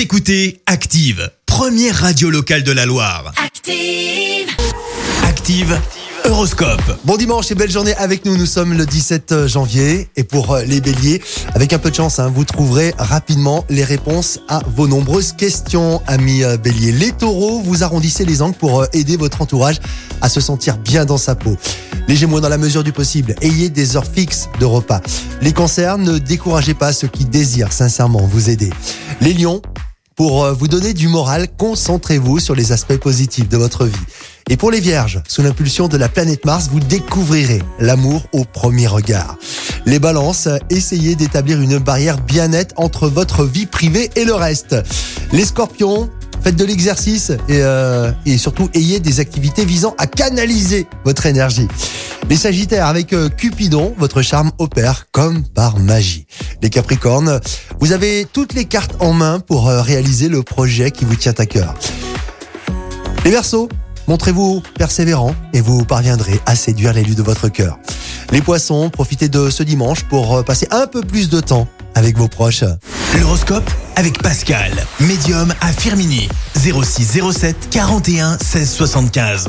Vous écoutez Active, première radio locale de la Loire. Active. Active, Horoscope. Bon dimanche et belle journée avec nous. Nous sommes le 17 janvier et pour euh, les béliers, avec un peu de chance, hein, vous trouverez rapidement les réponses à vos nombreuses questions, amis euh, béliers. Les taureaux, vous arrondissez les angles pour euh, aider votre entourage à se sentir bien dans sa peau. Les gémeaux, dans la mesure du possible, ayez des heures fixes de repas. Les cancers, ne découragez pas ceux qui désirent sincèrement vous aider. Les lions, pour euh, vous donner du moral, concentrez-vous sur les aspects positifs de votre vie. Et pour les vierges, sous l'impulsion de la planète Mars, vous découvrirez l'amour au premier regard. Les balances, essayez d'établir une barrière bien nette entre votre vie privée et le reste. Les scorpions, faites de l'exercice et, euh, et surtout ayez des activités visant à canaliser votre énergie. Les sagittaires, avec euh, Cupidon, votre charme opère comme par magie. Les capricornes, vous avez toutes les cartes en main pour euh, réaliser le projet qui vous tient à cœur. Les Verseaux, montrez-vous persévérant et vous parviendrez à séduire l'élu de votre cœur. Les Poissons, profitez de ce dimanche pour euh, passer un peu plus de temps avec vos proches. L'horoscope avec Pascal, médium à Firmini. 06 07 41 16 75.